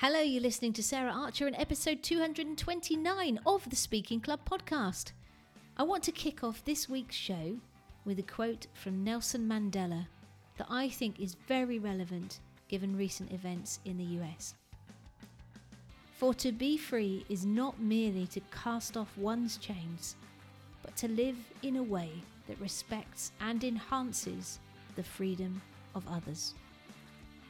Hello, you're listening to Sarah Archer in episode 229 of the Speaking Club podcast. I want to kick off this week's show with a quote from Nelson Mandela that I think is very relevant given recent events in the US. For to be free is not merely to cast off one's chains, but to live in a way that respects and enhances the freedom of others.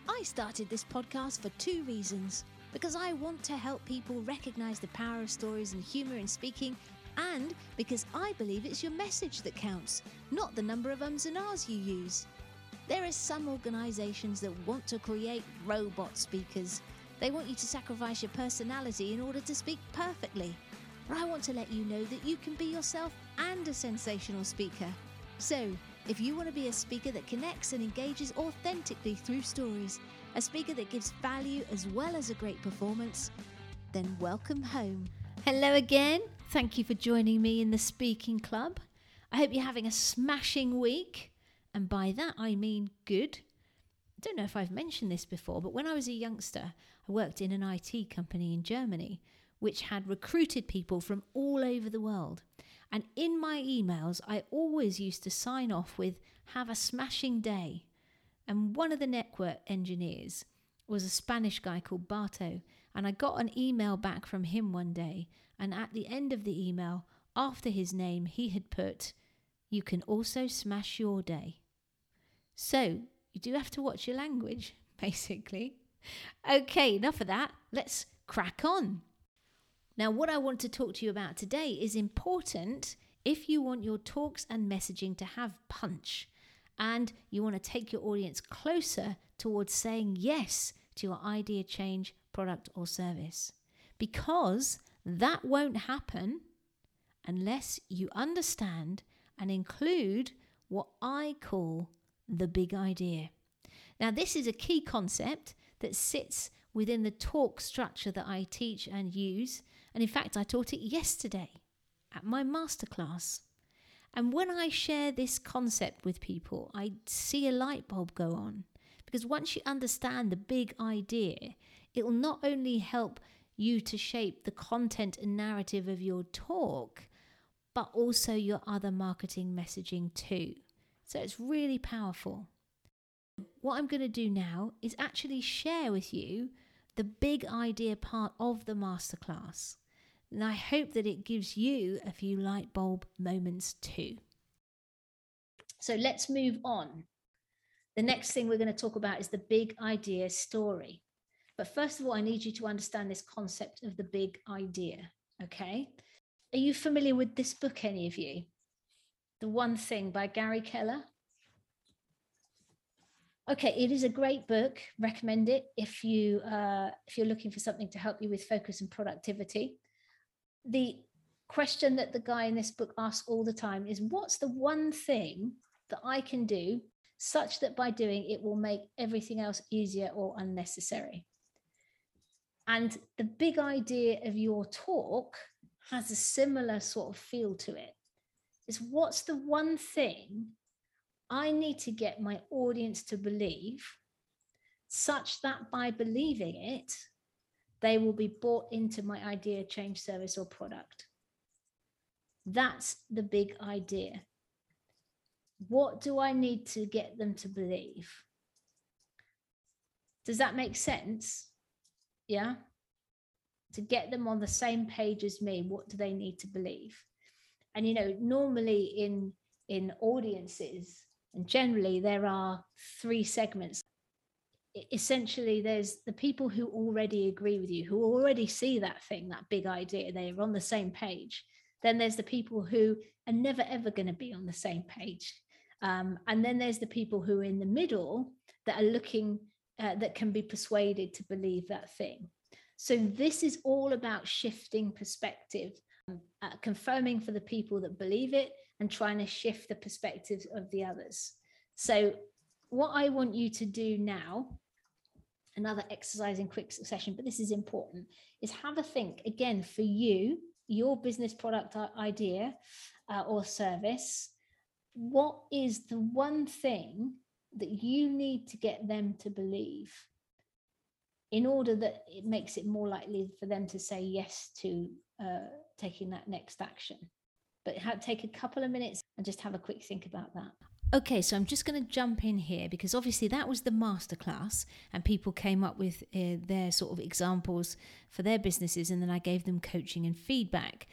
I started this podcast for two reasons. Because I want to help people recognize the power of stories and humor in speaking, and because I believe it's your message that counts, not the number of ums and ahs you use. There are some organizations that want to create robot speakers. They want you to sacrifice your personality in order to speak perfectly. But I want to let you know that you can be yourself and a sensational speaker. So, if you want to be a speaker that connects and engages authentically through stories, a speaker that gives value as well as a great performance, then welcome home. Hello again. Thank you for joining me in the Speaking Club. I hope you're having a smashing week. And by that, I mean good. I don't know if I've mentioned this before, but when I was a youngster, I worked in an IT company in Germany which had recruited people from all over the world. And in my emails, I always used to sign off with, Have a smashing day. And one of the network engineers was a Spanish guy called Barto. And I got an email back from him one day. And at the end of the email, after his name, he had put, You can also smash your day. So you do have to watch your language, basically. Okay, enough of that. Let's crack on. Now, what I want to talk to you about today is important if you want your talks and messaging to have punch and you want to take your audience closer towards saying yes to your idea change, product, or service. Because that won't happen unless you understand and include what I call the big idea. Now, this is a key concept that sits within the talk structure that I teach and use and in fact, I taught it yesterday at my masterclass. And when I share this concept with people, I see a light bulb go on. Because once you understand the big idea, it will not only help you to shape the content and narrative of your talk, but also your other marketing messaging too. So it's really powerful. What I'm going to do now is actually share with you the big idea part of the masterclass. And I hope that it gives you a few light bulb moments too. So let's move on. The next thing we're going to talk about is the big idea story. But first of all, I need you to understand this concept of the big idea. Okay. Are you familiar with this book, any of you? The One Thing by Gary Keller? Okay, it is a great book. Recommend it if you uh, if you're looking for something to help you with focus and productivity. The question that the guy in this book asks all the time is, "What's the one thing that I can do such that by doing it will make everything else easier or unnecessary?" And the big idea of your talk has a similar sort of feel to it. Is what's the one thing I need to get my audience to believe such that by believing it, they will be bought into my idea, change, service, or product. That's the big idea. What do I need to get them to believe? Does that make sense? Yeah. To get them on the same page as me, what do they need to believe? And you know, normally in in audiences, and generally, there are three segments. Essentially, there's the people who already agree with you, who already see that thing, that big idea, they're on the same page. Then there's the people who are never ever going to be on the same page. Um, and then there's the people who are in the middle that are looking, uh, that can be persuaded to believe that thing. So this is all about shifting perspective, uh, confirming for the people that believe it and trying to shift the perspectives of the others. So, what I want you to do now, another exercise in quick succession, but this is important, is have a think again for you, your business product idea uh, or service. What is the one thing that you need to get them to believe in order that it makes it more likely for them to say yes to uh, taking that next action. But take a couple of minutes and just have a quick think about that. Okay, so I'm just going to jump in here because obviously that was the masterclass, and people came up with uh, their sort of examples for their businesses, and then I gave them coaching and feedback.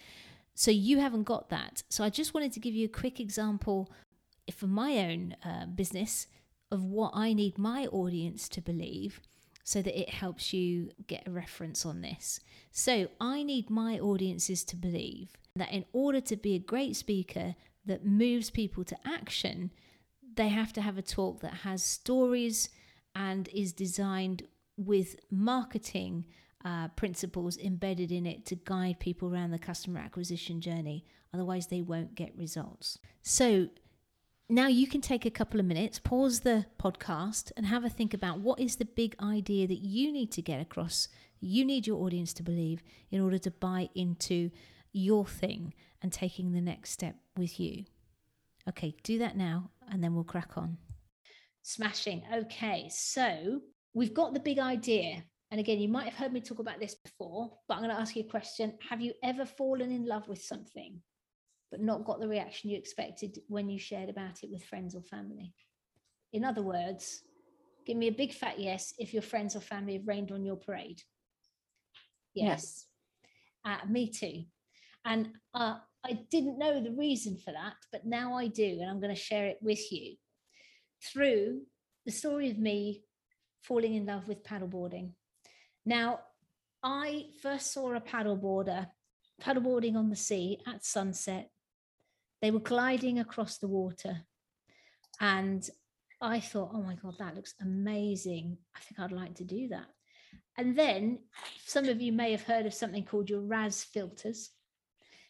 So you haven't got that. So I just wanted to give you a quick example for my own uh, business of what I need my audience to believe so that it helps you get a reference on this. So I need my audiences to believe that in order to be a great speaker that moves people to action, they have to have a talk that has stories and is designed with marketing uh, principles embedded in it to guide people around the customer acquisition journey. Otherwise, they won't get results. So, now you can take a couple of minutes, pause the podcast, and have a think about what is the big idea that you need to get across, you need your audience to believe in order to buy into your thing and taking the next step with you. Okay, do that now, and then we'll crack on. Smashing. Okay, so we've got the big idea. And again, you might have heard me talk about this before, but I'm going to ask you a question. Have you ever fallen in love with something? But not got the reaction you expected when you shared about it with friends or family. In other words, give me a big fat yes if your friends or family have rained on your parade. Yes. yes. Uh, me too. And uh, I didn't know the reason for that, but now I do. And I'm going to share it with you through the story of me falling in love with paddleboarding. Now, I first saw a paddleboarder paddleboarding on the sea at sunset they were gliding across the water. And I thought, oh my God, that looks amazing. I think I'd like to do that. And then some of you may have heard of something called your RAS filters.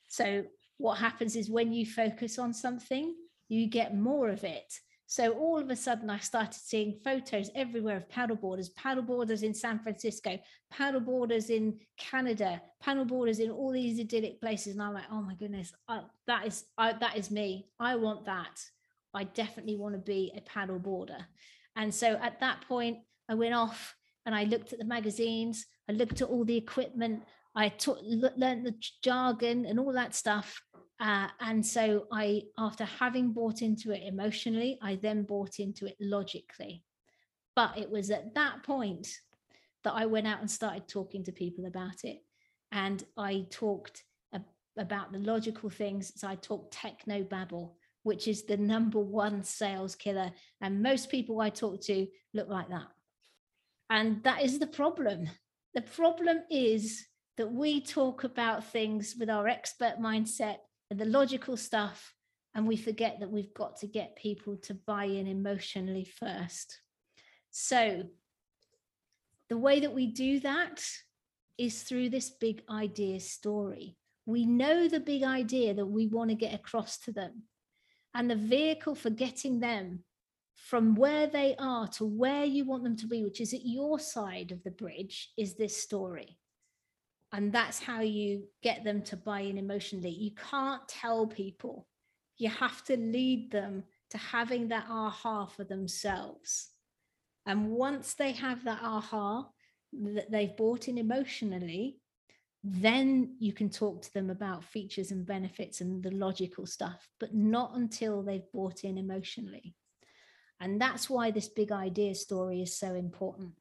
So, what happens is when you focus on something, you get more of it. So all of a sudden, I started seeing photos everywhere of paddleboarders, paddleboarders in San Francisco, paddleboarders in Canada, paddleboarders in all these idyllic places, and I'm like, oh my goodness, I, that is I, that is me. I want that. I definitely want to be a paddleboarder. And so at that point, I went off and I looked at the magazines. I looked at all the equipment. I taught, learned the jargon and all that stuff. Uh, and so I, after having bought into it emotionally, I then bought into it logically. But it was at that point that I went out and started talking to people about it. And I talked about the logical things. So I talked techno babble, which is the number one sales killer. And most people I talk to look like that. And that is the problem. The problem is that we talk about things with our expert mindset the logical stuff and we forget that we've got to get people to buy in emotionally first. So the way that we do that is through this big idea story. We know the big idea that we want to get across to them and the vehicle for getting them from where they are to where you want them to be which is at your side of the bridge is this story and that's how you get them to buy in emotionally. You can't tell people. You have to lead them to having that aha for themselves. And once they have that aha that they've bought in emotionally then you can talk to them about features and benefits and the logical stuff but not until they've bought in emotionally. And that's why this big idea story is so important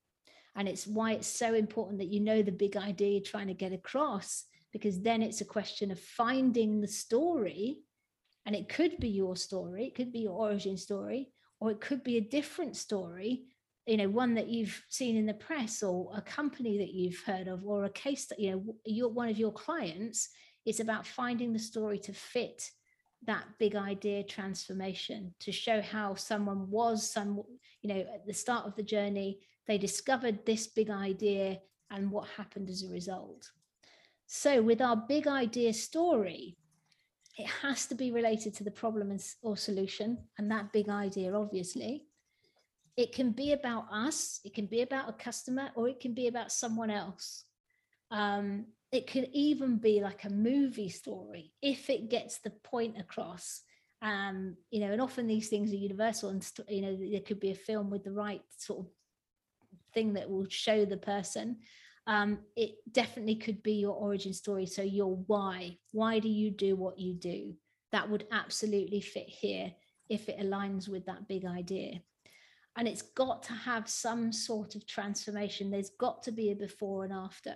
and it's why it's so important that you know the big idea you're trying to get across, because then it's a question of finding the story. And it could be your story, it could be your origin story, or it could be a different story, you know, one that you've seen in the press or a company that you've heard of, or a case that, you know, you're one of your clients. It's about finding the story to fit that big idea transformation to show how someone was some you know at the start of the journey they discovered this big idea and what happened as a result. So, with our big idea story, it has to be related to the problem or solution, and that big idea, obviously. It can be about us, it can be about a customer, or it can be about someone else. Um, it could even be like a movie story if it gets the point across. Um, you know, and often these things are universal, and you know, there could be a film with the right sort of thing that will show the person um, it definitely could be your origin story. So your why why do you do what you do? That would absolutely fit here if it aligns with that big idea. And it's got to have some sort of transformation. There's got to be a before and after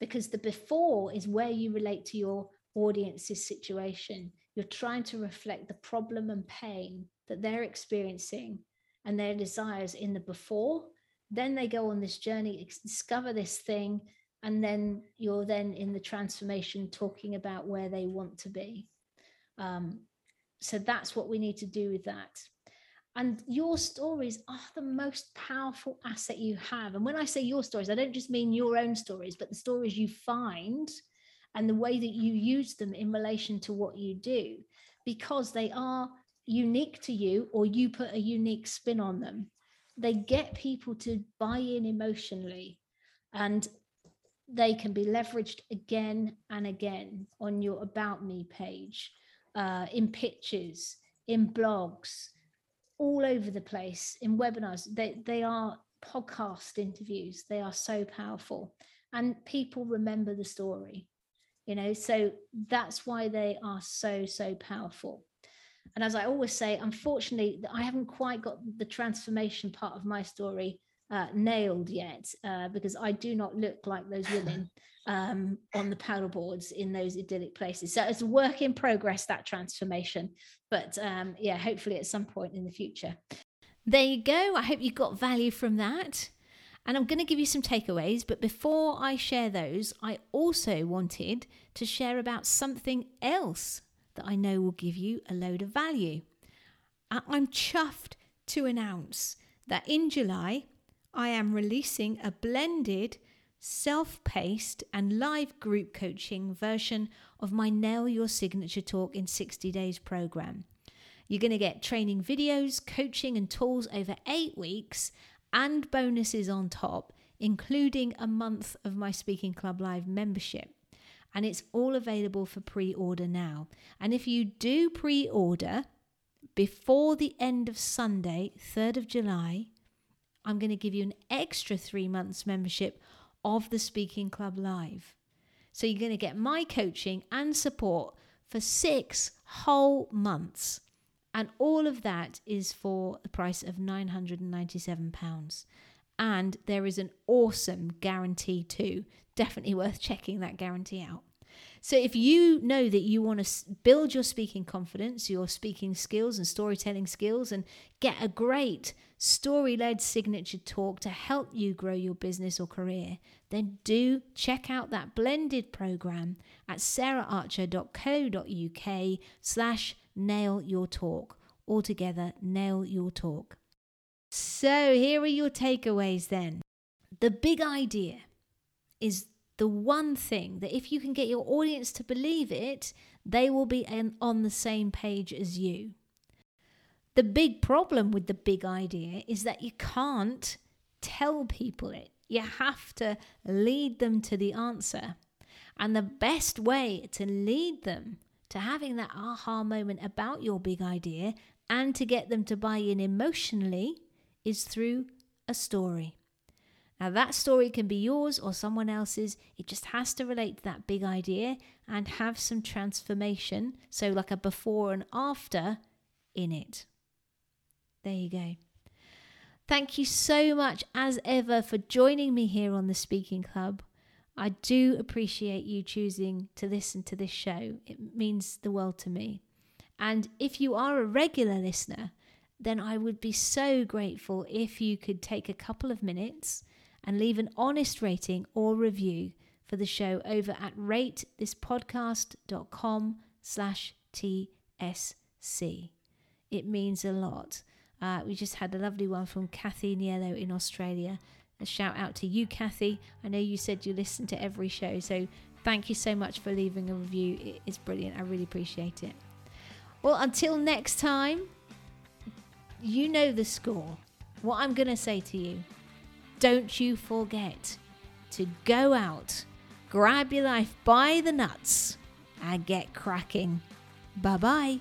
because the before is where you relate to your audience's situation. You're trying to reflect the problem and pain that they're experiencing and their desires in the before then they go on this journey discover this thing and then you're then in the transformation talking about where they want to be. Um, so that's what we need to do with that. And your stories are the most powerful asset you have. And when i say your stories i don't just mean your own stories but the stories you find and the way that you use them in relation to what you do because they are unique to you or you put a unique spin on them they get people to buy in emotionally and they can be leveraged again and again on your about me page uh, in pictures in blogs all over the place in webinars. They, they are podcast interviews. They are so powerful. And people remember the story you know? So that's why they are so so powerful and as I always say, unfortunately, I haven't quite got the transformation part of my story uh, nailed yet uh, because I do not look like those women um, on the paddle boards in those idyllic places. So it's a work in progress, that transformation. But um, yeah, hopefully at some point in the future. There you go. I hope you got value from that. And I'm going to give you some takeaways. But before I share those, I also wanted to share about something else that I know will give you a load of value. I'm chuffed to announce that in July, I am releasing a blended, self paced, and live group coaching version of my Nail Your Signature Talk in 60 Days program. You're going to get training videos, coaching, and tools over eight weeks and bonuses on top, including a month of my Speaking Club Live membership and it's all available for pre order now. And if you do pre order before the end of Sunday, 3rd of July, I'm going to give you an extra three months membership of the Speaking Club Live. So you're going to get my coaching and support for six whole months. And all of that is for the price of £997. And there is an awesome guarantee too. Definitely worth checking that guarantee out. So, if you know that you want to build your speaking confidence, your speaking skills, and storytelling skills, and get a great story led signature talk to help you grow your business or career, then do check out that blended program at saraharcher.co.uk slash nail your talk. Altogether, nail your talk. So, here are your takeaways then. The big idea is the one thing that if you can get your audience to believe it, they will be on the same page as you. The big problem with the big idea is that you can't tell people it. You have to lead them to the answer. And the best way to lead them to having that aha moment about your big idea and to get them to buy in emotionally is through a story. Now, that story can be yours or someone else's. It just has to relate to that big idea and have some transformation. So, like a before and after in it. There you go. Thank you so much, as ever, for joining me here on the Speaking Club. I do appreciate you choosing to listen to this show, it means the world to me. And if you are a regular listener, then I would be so grateful if you could take a couple of minutes and leave an honest rating or review for the show over at ratethispodcast.com slash TSC. It means a lot. Uh, we just had a lovely one from Kathy Niello in Australia. A shout out to you, Kathy. I know you said you listen to every show, so thank you so much for leaving a review. It is brilliant. I really appreciate it. Well, until next time, you know the score. What I'm going to say to you don't you forget to go out, grab your life by the nuts, and get cracking. Bye bye.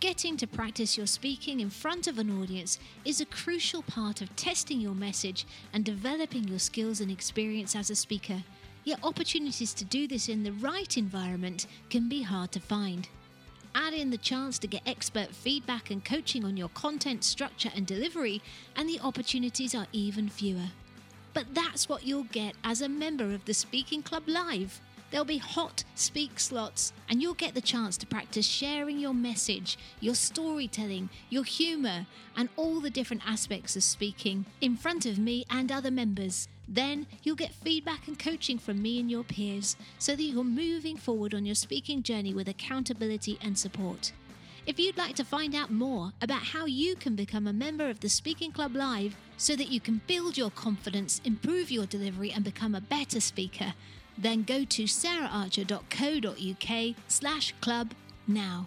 Getting to practice your speaking in front of an audience is a crucial part of testing your message and developing your skills and experience as a speaker. Yet, opportunities to do this in the right environment can be hard to find. Add in the chance to get expert feedback and coaching on your content, structure, and delivery, and the opportunities are even fewer. But that's what you'll get as a member of the Speaking Club Live. There'll be hot speak slots, and you'll get the chance to practice sharing your message, your storytelling, your humour, and all the different aspects of speaking in front of me and other members. Then you'll get feedback and coaching from me and your peers so that you're moving forward on your speaking journey with accountability and support. If you'd like to find out more about how you can become a member of the Speaking Club Live so that you can build your confidence, improve your delivery, and become a better speaker, then go to saraharcher.co.uk slash club now.